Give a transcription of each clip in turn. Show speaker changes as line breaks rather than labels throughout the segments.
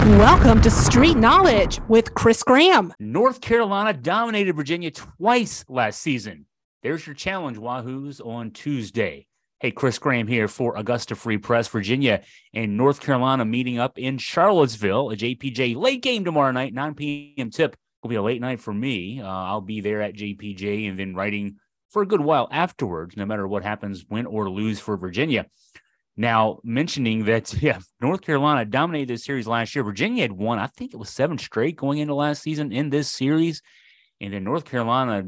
Welcome to Street Knowledge with Chris Graham.
North Carolina dominated Virginia twice last season. There's your challenge, Wahoos, on Tuesday. Hey, Chris Graham here for Augusta Free Press, Virginia and North Carolina meeting up in Charlottesville, a JPJ late game tomorrow night, 9 p.m. tip. Will be a late night for me. Uh, I'll be there at JPJ and then writing for a good while afterwards, no matter what happens, win or lose for Virginia. Now, mentioning that, yeah, North Carolina dominated this series last year. Virginia had won, I think it was seven straight going into last season in this series. And then North Carolina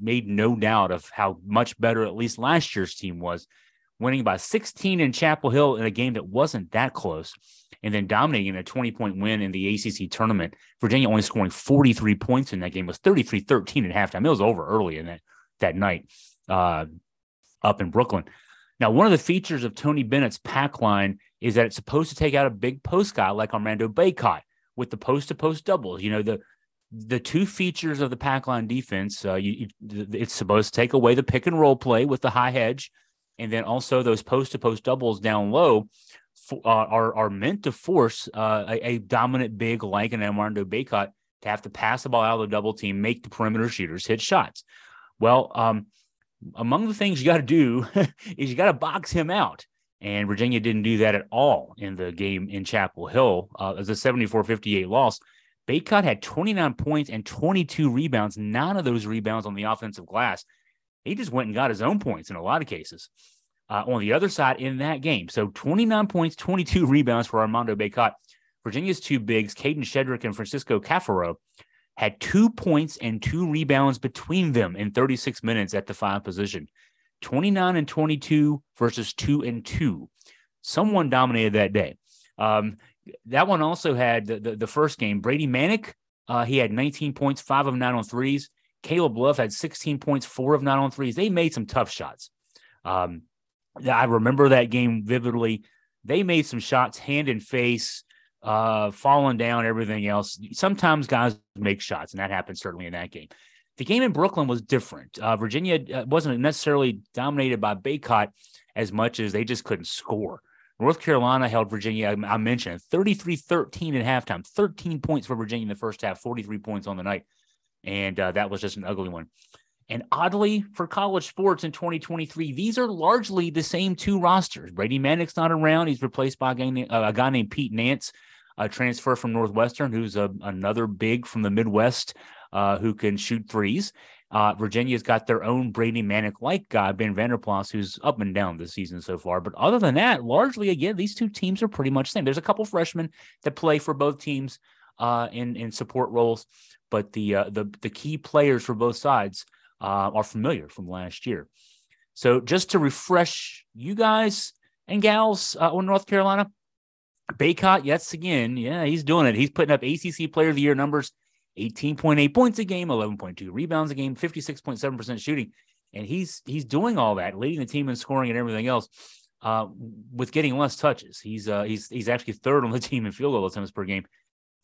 made no doubt of how much better at least last year's team was, winning by 16 in Chapel Hill in a game that wasn't that close, and then dominating a 20 point win in the ACC tournament. Virginia only scoring 43 points in that game it was 33 13 at halftime. It was over early in that, that night uh, up in Brooklyn. Now, one of the features of Tony Bennett's pack line is that it's supposed to take out a big post guy like Armando Bacot with the post to post doubles. You know, the the two features of the pack line defense, uh, you, you, it's supposed to take away the pick and roll play with the high hedge, and then also those post to post doubles down low for, uh, are are meant to force uh, a, a, dominant big like an Armando Bacot to have to pass the ball out of the double team, make the perimeter shooters hit shots. Well, um, among the things you got to do is you got to box him out. And Virginia didn't do that at all in the game in Chapel Hill uh, as a 74 58 loss. Bacot had 29 points and 22 rebounds, none of those rebounds on the offensive glass. He just went and got his own points in a lot of cases. Uh, on the other side in that game, so 29 points, 22 rebounds for Armando Bacot. Virginia's two bigs, Kadin Shedrick and Francisco Caffaro, had two points and two rebounds between them in 36 minutes at the five position 29 and 22 versus two and two. Someone dominated that day. Um, that one also had the, the, the first game. Brady Manek uh, he had 19 points, five of nine on threes. Caleb Love had 16 points, four of nine on threes. They made some tough shots. Um, I remember that game vividly. They made some shots hand and face uh, falling down, everything else. Sometimes guys make shots, and that happened certainly in that game. The game in Brooklyn was different. Uh, Virginia uh, wasn't necessarily dominated by Bacot as much as they just couldn't score. North Carolina held Virginia, I mentioned, 33 13 at halftime, 13 points for Virginia in the first half, 43 points on the night. And uh, that was just an ugly one. And oddly, for college sports in 2023, these are largely the same two rosters. Brady Manek's not around. He's replaced by a guy named, a guy named Pete Nance a transfer from Northwestern, who's a, another big from the Midwest uh, who can shoot threes. Uh, Virginia's got their own Brady Manek like guy, Ben Vander Plas, who's up and down this season so far. But other than that, largely, again, these two teams are pretty much the same. There's a couple freshmen that play for both teams uh, in, in support roles, but the, uh, the, the key players for both sides uh, are familiar from last year. So just to refresh you guys and gals uh, on North Carolina, Bacot, yes, again, yeah, he's doing it. He's putting up ACC Player of the Year numbers 18.8 points a game, 11.2 rebounds a game, 56.7% shooting. And he's he's doing all that, leading the team in scoring and everything else, uh, with getting less touches. He's uh, he's he's actually third on the team in field goal attempts per game.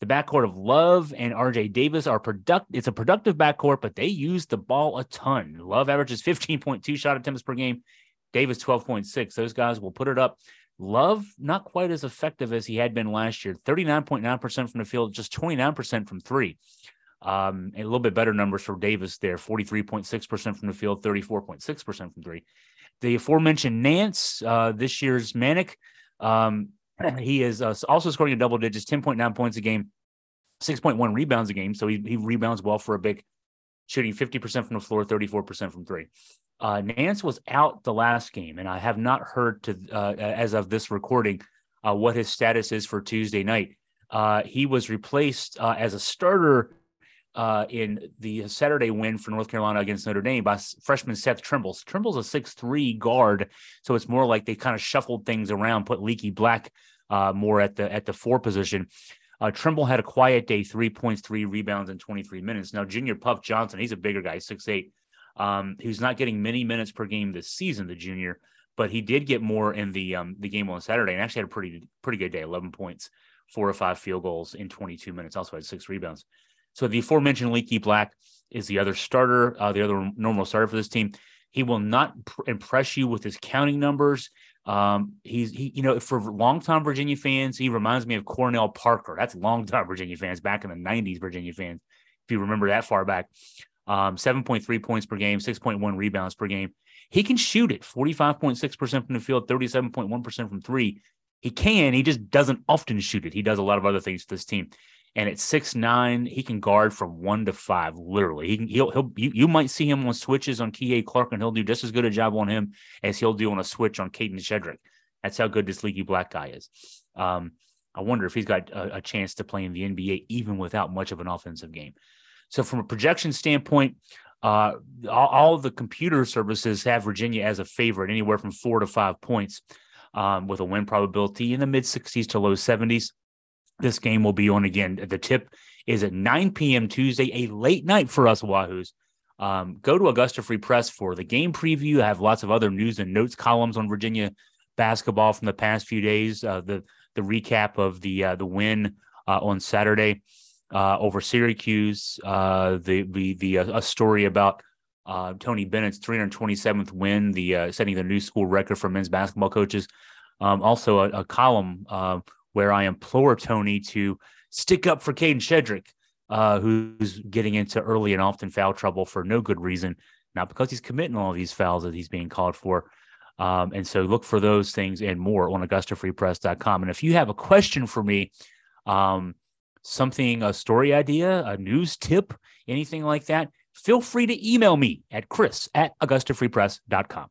The backcourt of Love and RJ Davis are product. It's a productive backcourt, but they use the ball a ton. Love averages 15.2 shot attempts per game. Davis 12.6. Those guys will put it up. Love, not quite as effective as he had been last year 39.9% from the field, just 29% from three. Um, a little bit better numbers for Davis there 43.6% from the field, 34.6% from three. The aforementioned Nance, uh, this year's Manek, um, he is uh, also scoring in double digits, 10.9 points a game, 6.1 rebounds a game. So he, he rebounds well for a big, shooting 50% from the floor, 34% from three. Uh, Nance was out the last game, and I have not heard to uh, as of this recording uh, what his status is for Tuesday night. Uh, he was replaced uh, as a starter uh, in the Saturday win for North Carolina against Notre Dame by freshman Seth Trimble. Trimble's a six-three guard, so it's more like they kind of shuffled things around, put Leaky Black more at the at the four position. Trimble had a quiet day, three points, three rebounds in 23 minutes. Now, Junior Puff Johnson, he's a bigger guy, six eight um, who's not getting many minutes per game this season, the junior, but he did get more in the um, the game on Saturday and actually had a pretty pretty good day, 11 points, four or five field goals in 22 minutes. Also had six rebounds. So the aforementioned Leaky Black is the other starter, uh, the other normal starter for this team. He will not pr- impress you with his counting numbers. Um, he's he, you know, for longtime Virginia fans, he reminds me of Cornel Parker. That's longtime Virginia fans back in the '90s. Virginia fans, if you remember that far back. Um, 7.3 points per game, 6.1 rebounds per game. He can shoot it 45.6% from the field, 37.1% from three. He can, he just doesn't often shoot it. He does a lot of other things for this team. And at six nine, he can guard from one to five. Literally, he can. He'll. He'll. You, you might see him on switches on Kihei Clark, and he'll do just as good a job on him as he'll do on a switch on Kadin Shedrick. That's how good this Leaky Black guy is. Um, I wonder if he's got a, a, chance to play in the NBA even without much of an offensive game. So, from a projection standpoint, uh, all, all the computer services have Virginia as a favorite, anywhere from four to five points, um, with a win probability in the mid 60s to low 70s. This game will be on again. The tip is at 9 p.m. Tuesday, a late night for us Wahoos. Um, go to Augusta Free Press for the game preview. I have lots of other news and notes columns on Virginia basketball from the past few days. Uh, the the recap of the uh, the win uh, on Saturday uh, over Syracuse. Uh, the the the uh, a story about Tony Bennett's 327th win, the setting the new school record for men's basketball coaches. Um, also a, a column where I implore Tony to stick up for Kadin Shedrick, uh, who's getting into early and often foul trouble for no good reason, not because he's committing all these fouls that he's being called for. Um, and so look for those things and more on AugustaFreePress.com. And if you have a question for me, um, something, a story idea, a news tip, anything like that, feel free to email me at chris at AugustaFreePress.com.